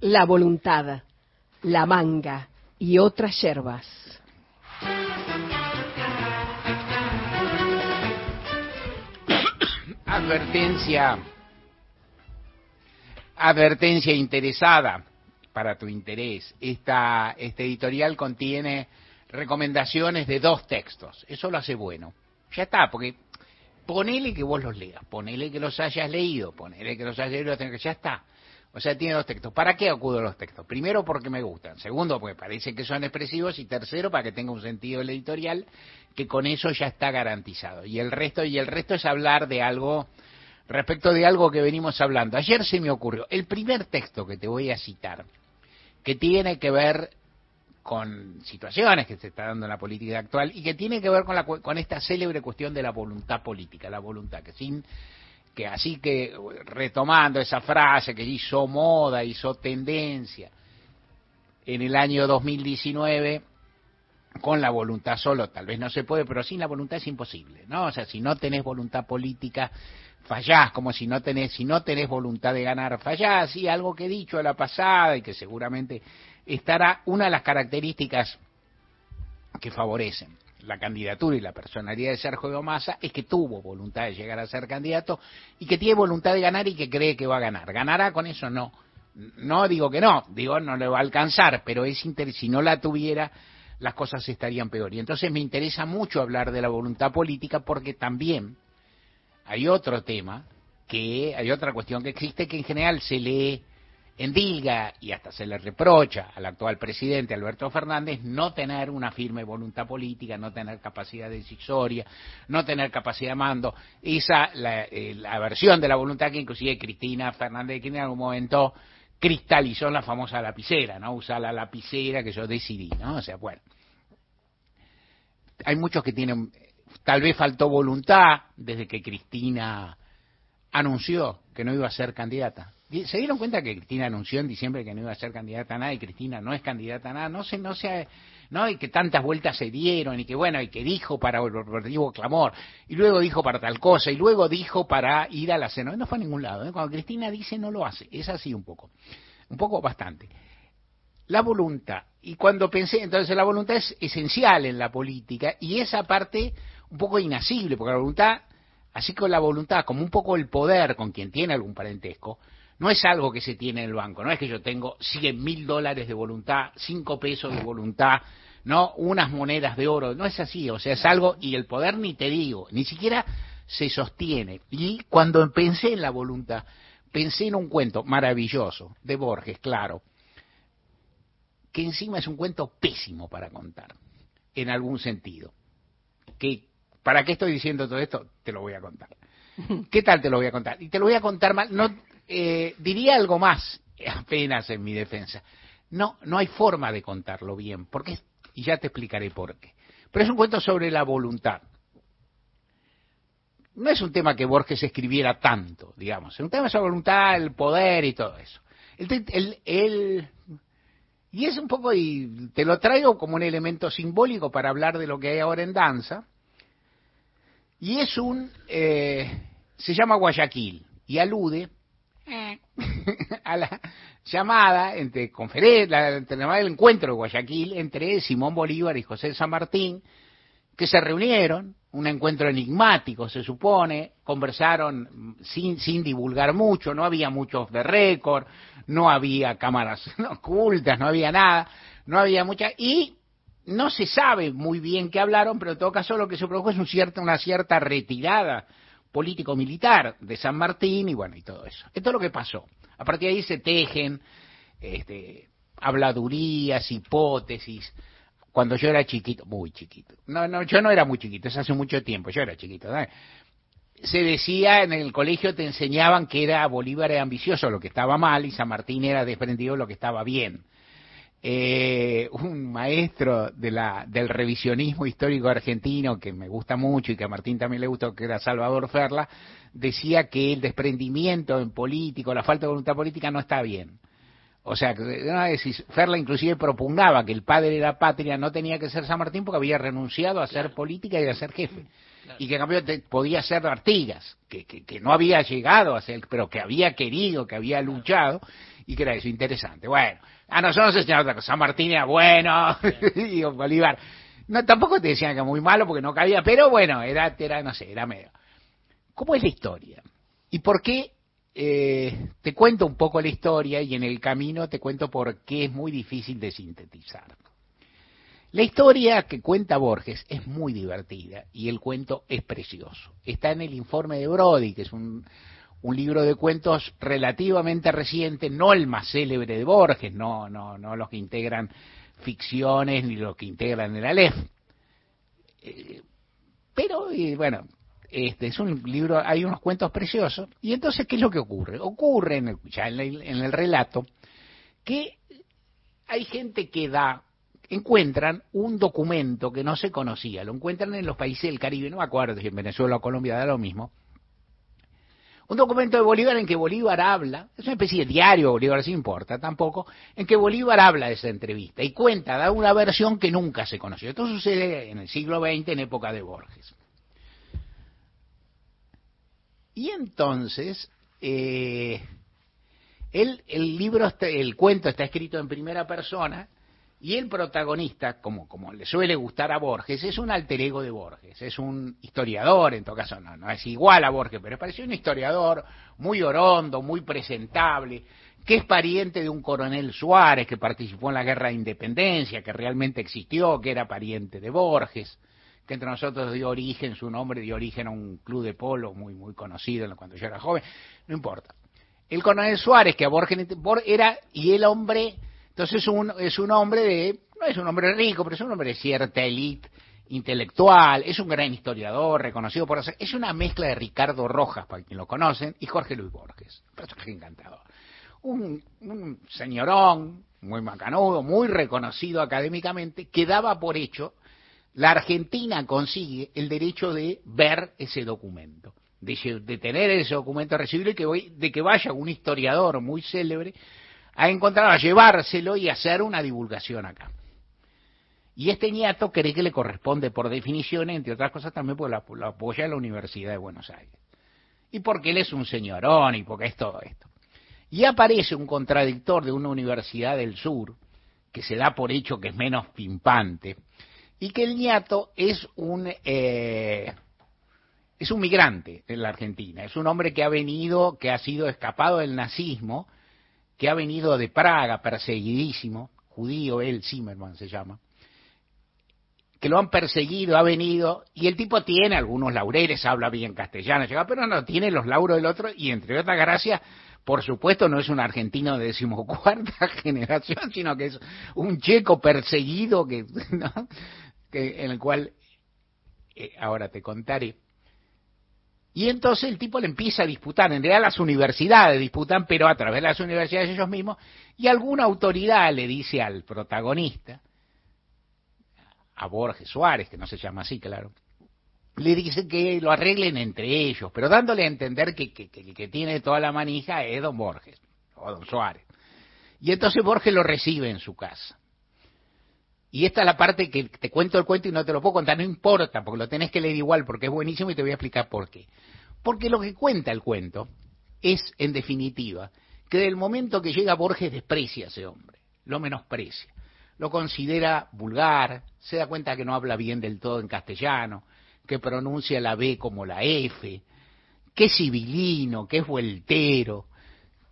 la voluntad, la manga y otras yerbas. Advertencia. Advertencia interesada para tu interés. Esta, este editorial contiene recomendaciones de dos textos. Eso lo hace bueno. Ya está, porque ponele que vos los leas, ponele que los hayas leído, ponele que los hayas leído, ya está. O sea, tiene dos textos. ¿Para qué acudo a los textos? Primero, porque me gustan. Segundo, porque parece que son expresivos. Y tercero, para que tenga un sentido el editorial, que con eso ya está garantizado. Y el resto, y el resto es hablar de algo, respecto de algo que venimos hablando. Ayer se me ocurrió, el primer texto que te voy a citar, que tiene que ver con situaciones que se está dando en la política actual y que tiene que ver con, la, con esta célebre cuestión de la voluntad política, la voluntad que sin así que retomando esa frase que hizo moda, hizo tendencia en el año 2019 con la voluntad solo tal vez no se puede, pero sin la voluntad es imposible, ¿no? O sea, si no tenés voluntad política fallás, como si no tenés si no tenés voluntad de ganar, fallás, y algo que he dicho a la pasada y que seguramente estará una de las características que favorecen la candidatura y la personalidad de Sergio Massa es que tuvo voluntad de llegar a ser candidato y que tiene voluntad de ganar y que cree que va a ganar. ¿Ganará con eso? No. No digo que no, digo no le va a alcanzar, pero es si no la tuviera las cosas estarían peor. Y entonces me interesa mucho hablar de la voluntad política porque también hay otro tema que hay otra cuestión que existe que en general se lee endilga y hasta se le reprocha al actual presidente Alberto Fernández no tener una firme voluntad política, no tener capacidad decisoria, no tener capacidad de mando. Esa, la, eh, la versión de la voluntad que inclusive Cristina Fernández que en algún momento cristalizó la famosa lapicera, ¿no? Usa la lapicera que yo decidí, ¿no? O sea, bueno. Hay muchos que tienen, tal vez faltó voluntad desde que Cristina anunció que no iba a ser candidata ¿Se dieron cuenta que Cristina anunció en diciembre que no iba a ser candidata a nada y Cristina no es candidata a nada? No sé, no sé, no, y que tantas vueltas se dieron y que bueno, y que dijo para operativo clamor, y luego dijo para tal cosa, y luego dijo para ir a la cena. No fue a ningún lado, ¿eh? cuando Cristina dice no lo hace, es así un poco, un poco bastante. La voluntad, y cuando pensé, entonces la voluntad es esencial en la política, y esa parte un poco inasible, porque la voluntad, así como la voluntad, como un poco el poder con quien tiene algún parentesco, no es algo que se tiene en el banco, no es que yo tengo 100 mil dólares de voluntad, 5 pesos de voluntad, no unas monedas de oro, no es así, o sea, es algo, y el poder ni te digo, ni siquiera se sostiene. Y cuando pensé en la voluntad, pensé en un cuento maravilloso de Borges, claro, que encima es un cuento pésimo para contar, en algún sentido. Que, ¿Para qué estoy diciendo todo esto? Te lo voy a contar. ¿Qué tal te lo voy a contar? Y te lo voy a contar mal, no, eh, diría algo más, apenas en mi defensa. No, no hay forma de contarlo bien, porque y ya te explicaré por qué. Pero es un cuento sobre la voluntad. No es un tema que Borges escribiera tanto, digamos. Es un tema sobre voluntad, el poder y todo eso. y es un poco, y te lo traigo como un elemento simbólico para hablar de lo que hay ahora en danza. Y es un, eh, se llama Guayaquil y alude a la llamada entre conferencia, el encuentro de Guayaquil entre Simón Bolívar y José San Martín, que se reunieron, un encuentro enigmático se supone, conversaron sin, sin divulgar mucho, no había muchos de récord, no había cámaras ocultas, no había nada, no había mucha, y no se sabe muy bien qué hablaron, pero en todo caso lo que se produjo es un cierto, una cierta retirada político-militar de San Martín y bueno, y todo eso. Esto es lo que pasó. A partir de ahí se tejen este, habladurías, hipótesis. Cuando yo era chiquito, muy chiquito, no, no, yo no era muy chiquito, es hace mucho tiempo, yo era chiquito, se decía en el colegio te enseñaban que era Bolívar era ambicioso, lo que estaba mal, y San Martín era desprendido, lo que estaba bien eh, un maestro de la, del revisionismo histórico argentino que me gusta mucho y que a Martín también le gustó, que era Salvador Ferla, decía que el desprendimiento en político, la falta de voluntad política no está bien. O sea, Ferla inclusive propugnaba que el padre de la patria no tenía que ser San Martín porque había renunciado a ser política y a ser jefe. Y que en cambio podía ser Artigas, que, que, que no había llegado a ser, pero que había querido, que había luchado ¿Y qué era eso? Interesante. Bueno, a nosotros nos enseñaron otra cosa. San Martín era bueno, y Bolívar. No, tampoco te decían que era muy malo porque no cabía, pero bueno, era, era no sé, era medio. ¿Cómo es la historia? ¿Y por qué eh, te cuento un poco la historia y en el camino te cuento por qué es muy difícil de sintetizar? La historia que cuenta Borges es muy divertida y el cuento es precioso. Está en el informe de Brody, que es un, un libro de cuentos relativamente reciente, no el más célebre de Borges, no, no, no los que integran ficciones ni los que integran el Aleph. Eh, pero, bueno, este es un libro, hay unos cuentos preciosos. Y entonces, ¿qué es lo que ocurre? Ocurre, en el, ya en en el relato, que hay gente que da encuentran un documento que no se conocía, lo encuentran en los países del Caribe, no me acuerdo si en Venezuela o Colombia da lo mismo, un documento de Bolívar en que Bolívar habla, es una especie de diario, Bolívar sí importa tampoco, en que Bolívar habla de esa entrevista y cuenta, da una versión que nunca se conoció. Esto sucede en el siglo XX, en época de Borges. Y entonces, eh, el libro, el cuento está escrito en primera persona, y el protagonista, como, como le suele gustar a Borges, es un alter ego de Borges, es un historiador, en todo caso no, no es igual a Borges, pero pareció un historiador muy orondo, muy presentable, que es pariente de un coronel Suárez que participó en la guerra de independencia, que realmente existió, que era pariente de Borges, que entre nosotros dio origen, su nombre dio origen a un club de polo muy, muy conocido cuando yo era joven, no importa. El coronel Suárez, que a Borges era, y el hombre entonces es un, es un hombre de, no es un hombre rico, pero es un hombre de cierta élite intelectual, es un gran historiador, reconocido por hacer, es una mezcla de Ricardo Rojas, para quien lo conocen, y Jorge Luis Borges, personaje encantador. Un, un señorón, muy macanudo, muy reconocido académicamente, que daba por hecho, la Argentina consigue el derecho de ver ese documento, de, tener ese documento recibido y que, de que vaya un historiador muy célebre a encontrar, a llevárselo y hacer una divulgación acá. Y este nieto cree que le corresponde por definición, entre otras cosas también porque lo, apoya la Universidad de Buenos Aires. Y porque él es un señorón y porque es todo esto. Y aparece un contradictor de una universidad del sur, que se da por hecho que es menos pimpante, y que el nieto es un, eh, es un migrante en la Argentina, es un hombre que ha venido, que ha sido escapado del nazismo, que ha venido de Praga, perseguidísimo, judío, él, Zimmerman se llama, que lo han perseguido, ha venido, y el tipo tiene algunos laureles, habla bien castellano, pero no tiene los lauros del otro, y entre otras gracias, por supuesto, no es un argentino de decimocuarta generación, sino que es un checo perseguido que, que en el cual, eh, ahora te contaré, y entonces el tipo le empieza a disputar, en realidad las universidades disputan, pero a través de las universidades ellos mismos, y alguna autoridad le dice al protagonista, a Borges Suárez, que no se llama así, claro, le dice que lo arreglen entre ellos, pero dándole a entender que, que, que que tiene toda la manija es don Borges, o don Suárez. Y entonces Borges lo recibe en su casa. Y esta es la parte que te cuento el cuento y no te lo puedo contar, no importa, porque lo tenés que leer igual, porque es buenísimo y te voy a explicar por qué. Porque lo que cuenta el cuento es, en definitiva, que del momento que llega Borges desprecia a ese hombre, lo menosprecia, lo considera vulgar, se da cuenta que no habla bien del todo en castellano, que pronuncia la B como la F, que es civilino, que es vueltero,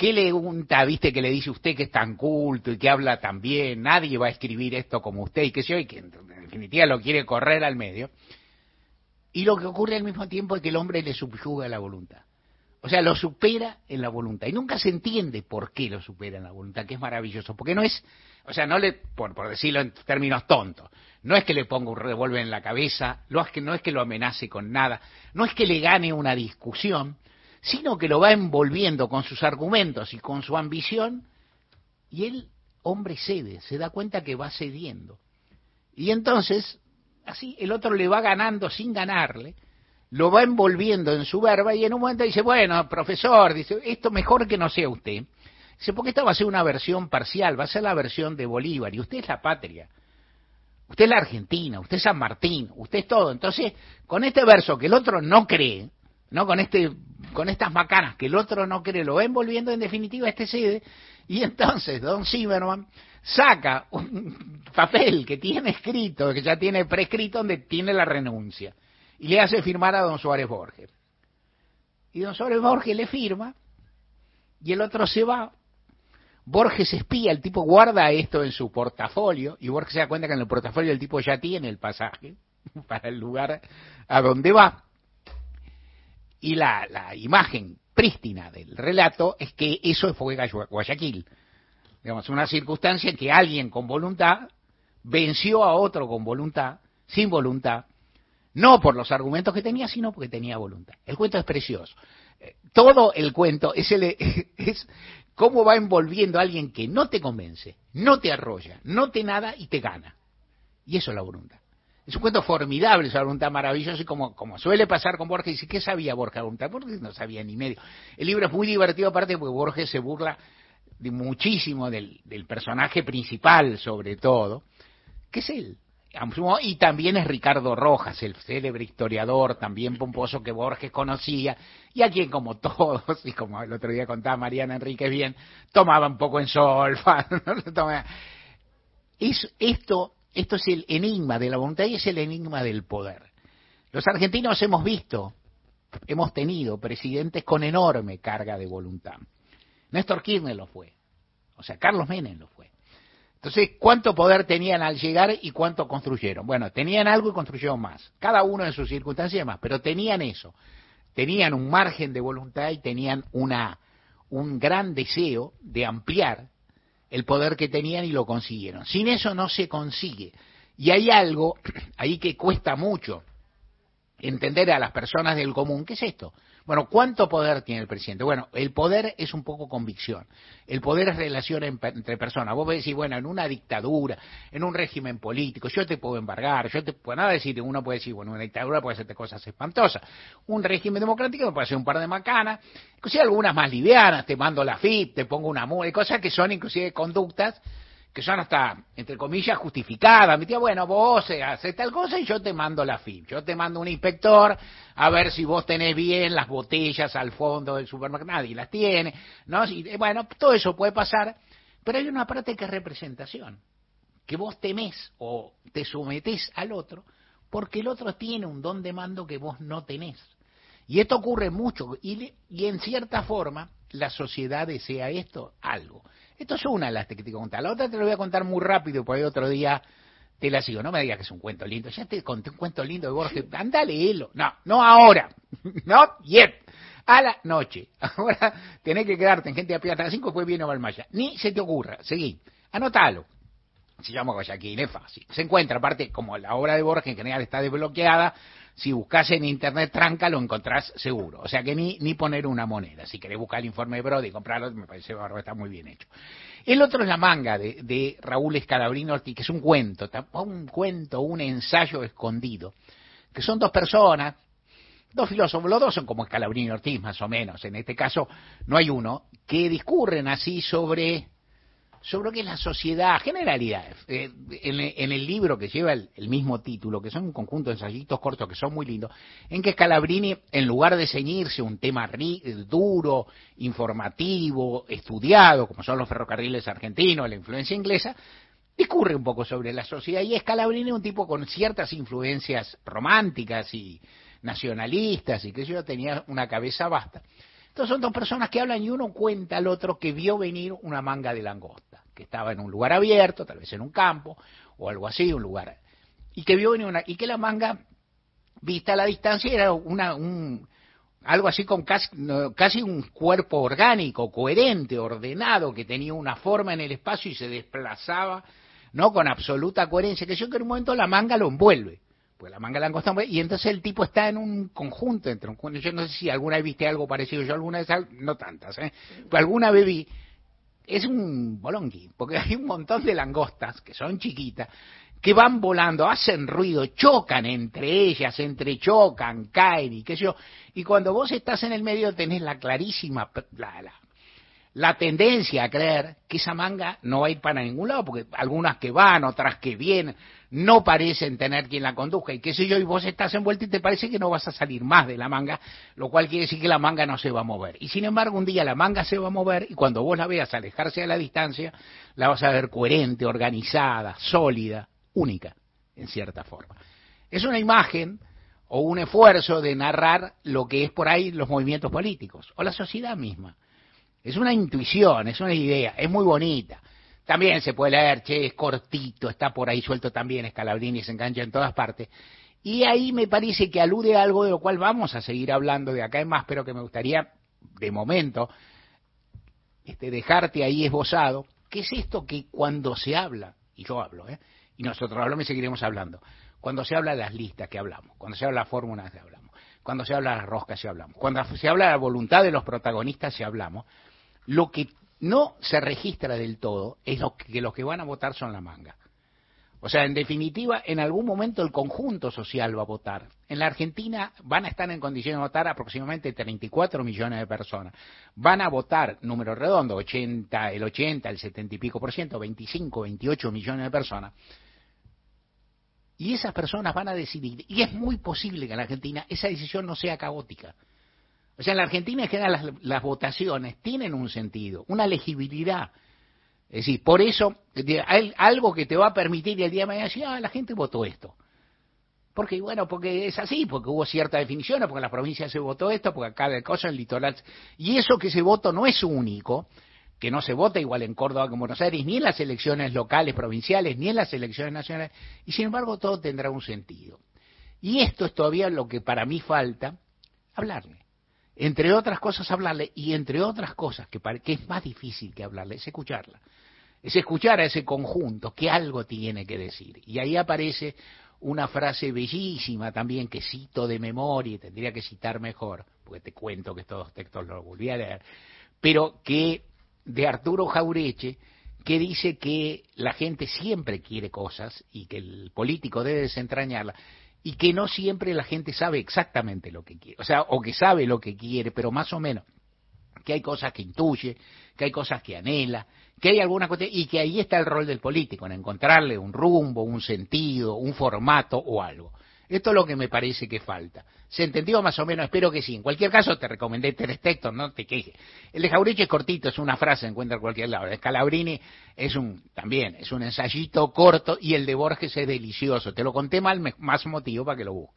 ¿Qué le unta, viste, que le dice usted que es tan culto y que habla tan bien? Nadie va a escribir esto como usted y que se y que en definitiva lo quiere correr al medio. Y lo que ocurre al mismo tiempo es que el hombre le subyuga la voluntad. O sea, lo supera en la voluntad. Y nunca se entiende por qué lo supera en la voluntad, que es maravilloso. Porque no es, o sea, no le, por, por decirlo en términos tontos, no es que le ponga un revólver en la cabeza, no es, que, no es que lo amenace con nada, no es que le gane una discusión, sino que lo va envolviendo con sus argumentos y con su ambición, y el hombre cede, se da cuenta que va cediendo. Y entonces, así, el otro le va ganando sin ganarle, lo va envolviendo en su verba y en un momento dice, bueno, profesor, dice, esto mejor que no sea usted. Dice, porque esta va a ser una versión parcial, va a ser la versión de Bolívar, y usted es la patria. Usted es la Argentina, usted es San Martín, usted es todo. Entonces, con este verso que el otro no cree, ¿no? Con este, con estas macanas que el otro no cree, lo va envolviendo en definitiva este cede, y entonces Don Zimmerman saca un papel que tiene escrito, que ya tiene prescrito, donde tiene la renuncia, y le hace firmar a Don Suárez Borges. Y Don Suárez Borges le firma, y el otro se va. Borges espía, el tipo guarda esto en su portafolio, y Borges se da cuenta que en el portafolio el tipo ya tiene el pasaje para el lugar a donde va. Y la, la imagen prístina del relato es que eso fue Guayaquil. Digamos, una circunstancia en que alguien con voluntad venció a otro con voluntad, sin voluntad, no por los argumentos que tenía, sino porque tenía voluntad. El cuento es precioso. Eh, todo el cuento es, el, es cómo va envolviendo a alguien que no te convence, no te arrolla, no te nada y te gana. Y eso es la voluntad. Es un cuento formidable, es una voluntad maravillosa y como, suele pasar con Borges, dice, ¿qué sabía Borges? Borges no sabía ni medio. El libro es muy divertido aparte porque Borges se burla de muchísimo del, personaje principal sobre todo, que es él. Y también es Ricardo Rojas, el célebre historiador, también pomposo que Borges conocía, y a quien, como todos, y como el otro día contaba Mariana Enrique bien, tomaba un poco en solfa. es, esto esto es el enigma de la voluntad y es el enigma del poder. Los argentinos hemos visto, hemos tenido presidentes con enorme carga de voluntad. Néstor Kirchner lo fue, o sea, Carlos Menem lo fue. Entonces, ¿cuánto poder tenían al llegar y cuánto construyeron? Bueno, tenían algo y construyeron más, cada uno en sus circunstancias más, pero tenían eso, tenían un margen de voluntad y tenían una, un gran deseo de ampliar el poder que tenían y lo consiguieron. Sin eso no se consigue. Y hay algo ahí que cuesta mucho entender a las personas del común. ¿Qué es esto? Bueno, ¿cuánto poder tiene el presidente? Bueno, el poder es un poco convicción. El poder es relación entre personas. Vos decir, bueno, en una dictadura, en un régimen político, yo te puedo embargar, yo te puedo nada decir, uno puede decir, bueno, una dictadura puede hacerte cosas espantosas. Un régimen democrático me puede hacer un par de macanas, inclusive algunas más livianas, te mando la FIP, te pongo una multa, cosas que son inclusive conductas que son hasta, entre comillas, justificadas. Me decía, bueno, vos haces tal cosa y yo te mando la FIP. Yo te mando un inspector a ver si vos tenés bien las botellas al fondo del supermercado. Nadie las tiene. ¿no? Y, bueno, todo eso puede pasar, pero hay una parte que es representación. Que vos temés o te sometés al otro porque el otro tiene un don de mando que vos no tenés. Y esto ocurre mucho. Y, y en cierta forma, la sociedad desea esto, algo. Esto es una de las que te contar. La otra te lo voy a contar muy rápido, porque otro día te la sigo. No me digas que es un cuento lindo. Ya te conté un cuento lindo de Borges. Anda, léelo. No, no ahora. No yet. A la noche. Ahora tenés que quedarte en gente de a las 5 después viene Valmaya. Ni se te ocurra. Seguí. Anótalo. Se llama Guayaquil, es fácil. Se encuentra, aparte, como la obra de Borges en general está desbloqueada, si buscas en internet tranca lo encontrás seguro. O sea que ni, ni poner una moneda. Si querés buscar el informe de Brody y comprarlo, me parece que está muy bien hecho. El otro es La manga de, de Raúl Escalabrini Ortiz, que es un cuento, un cuento, un ensayo escondido, que son dos personas, dos filósofos, los dos son como Escalabrini Ortiz más o menos, en este caso no hay uno, que discurren así sobre sobre lo que es la sociedad, generalidades. Eh, en, el libro que lleva el, mismo título, que son un conjunto de ensayitos cortos que son muy lindos, en que Scalabrini, en lugar de ceñirse un tema duro, informativo, estudiado, como son los ferrocarriles argentinos, la influencia inglesa, discurre un poco sobre la sociedad. Y Scalabrini es un tipo con ciertas influencias románticas y nacionalistas, y que yo tenía una cabeza vasta. Entonces son dos personas que hablan y uno cuenta al otro que vio venir una manga de langosta, que estaba en un lugar abierto, tal vez en un campo o algo así, un lugar, y que vio venir una, y que la manga, vista a la distancia, era una, un, algo así con casi, casi un cuerpo orgánico, coherente, ordenado, que tenía una forma en el espacio y se desplazaba, ¿no? Con absoluta coherencia, que yo que en un momento la manga lo envuelve pues la manga langosta, y entonces el tipo está en un conjunto, entre un, yo no sé si alguna vez viste algo parecido, yo alguna vez, no tantas, ¿eh? pero alguna vez vi, es un bolonqui, porque hay un montón de langostas, que son chiquitas, que van volando, hacen ruido, chocan entre ellas, entrechocan, caen y qué sé yo, y cuando vos estás en el medio tenés la clarísima, la, la tendencia a creer que esa manga no va a ir para ningún lado, porque algunas que van, otras que vienen, no parecen tener quien la conduzca, y qué sé yo, y vos estás envuelto y te parece que no vas a salir más de la manga, lo cual quiere decir que la manga no se va a mover. Y sin embargo, un día la manga se va a mover, y cuando vos la veas alejarse a la distancia, la vas a ver coherente, organizada, sólida, única, en cierta forma. Es una imagen o un esfuerzo de narrar lo que es por ahí los movimientos políticos, o la sociedad misma. Es una intuición, es una idea, es muy bonita. También se puede leer, che, es cortito, está por ahí suelto también, es Calabrini, se engancha en todas partes. Y ahí me parece que alude a algo de lo cual vamos a seguir hablando de acá en más, pero que me gustaría, de momento, este, dejarte ahí esbozado, que es esto que cuando se habla, y yo hablo, ¿eh? y nosotros hablamos y seguiremos hablando, cuando se habla de las listas que hablamos, cuando se habla de las fórmulas que hablamos, cuando se habla de las roscas que hablamos, cuando se habla de la voluntad de los protagonistas que hablamos, lo que no se registra del todo es lo que los que van a votar son la manga. O sea, en definitiva, en algún momento el conjunto social va a votar. En la Argentina van a estar en condiciones de votar aproximadamente 34 millones de personas. Van a votar, número redondo, 80, el 80, el 70 y pico por ciento, 25, 28 millones de personas. Y esas personas van a decidir. Y es muy posible que en la Argentina esa decisión no sea caótica. O sea, en la Argentina en general las, votaciones tienen un sentido, una legibilidad. Es decir, por eso, hay algo que te va a permitir el día de mañana decir, ah, la gente votó esto. Porque, bueno, porque es así, porque hubo cierta definición, porque en las provincias se votó esto, porque acá de cosa en el litoral. Y eso que ese voto no es único, que no se vota igual en Córdoba que en Buenos Aires, ni en las elecciones locales, provinciales, ni en las elecciones nacionales, y sin embargo todo tendrá un sentido. Y esto es todavía lo que para mí falta, hablarle entre otras cosas hablarle y entre otras cosas que, que es más difícil que hablarle, es escucharla. Es escuchar a ese conjunto que algo tiene que decir. Y ahí aparece una frase bellísima también que cito de memoria y tendría que citar mejor, porque te cuento que estos textos los volví a leer, pero que de Arturo Jaureche, que dice que la gente siempre quiere cosas y que el político debe desentrañarlas y que no siempre la gente sabe exactamente lo que quiere, o sea, o que sabe lo que quiere, pero más o menos, que hay cosas que intuye, que hay cosas que anhela, que hay alguna cosa, y que ahí está el rol del político, en encontrarle un rumbo, un sentido, un formato o algo. Esto es lo que me parece que falta. ¿Se entendió más o menos? Espero que sí. En cualquier caso, te recomendé tres textos, no te quejes. El de Jaureche es cortito, es una frase, encuentra en cualquier lado. El de Scalabrini es un, también, es un ensayito corto, y el de Borges es delicioso. Te lo conté mal, más motivo para que lo busques.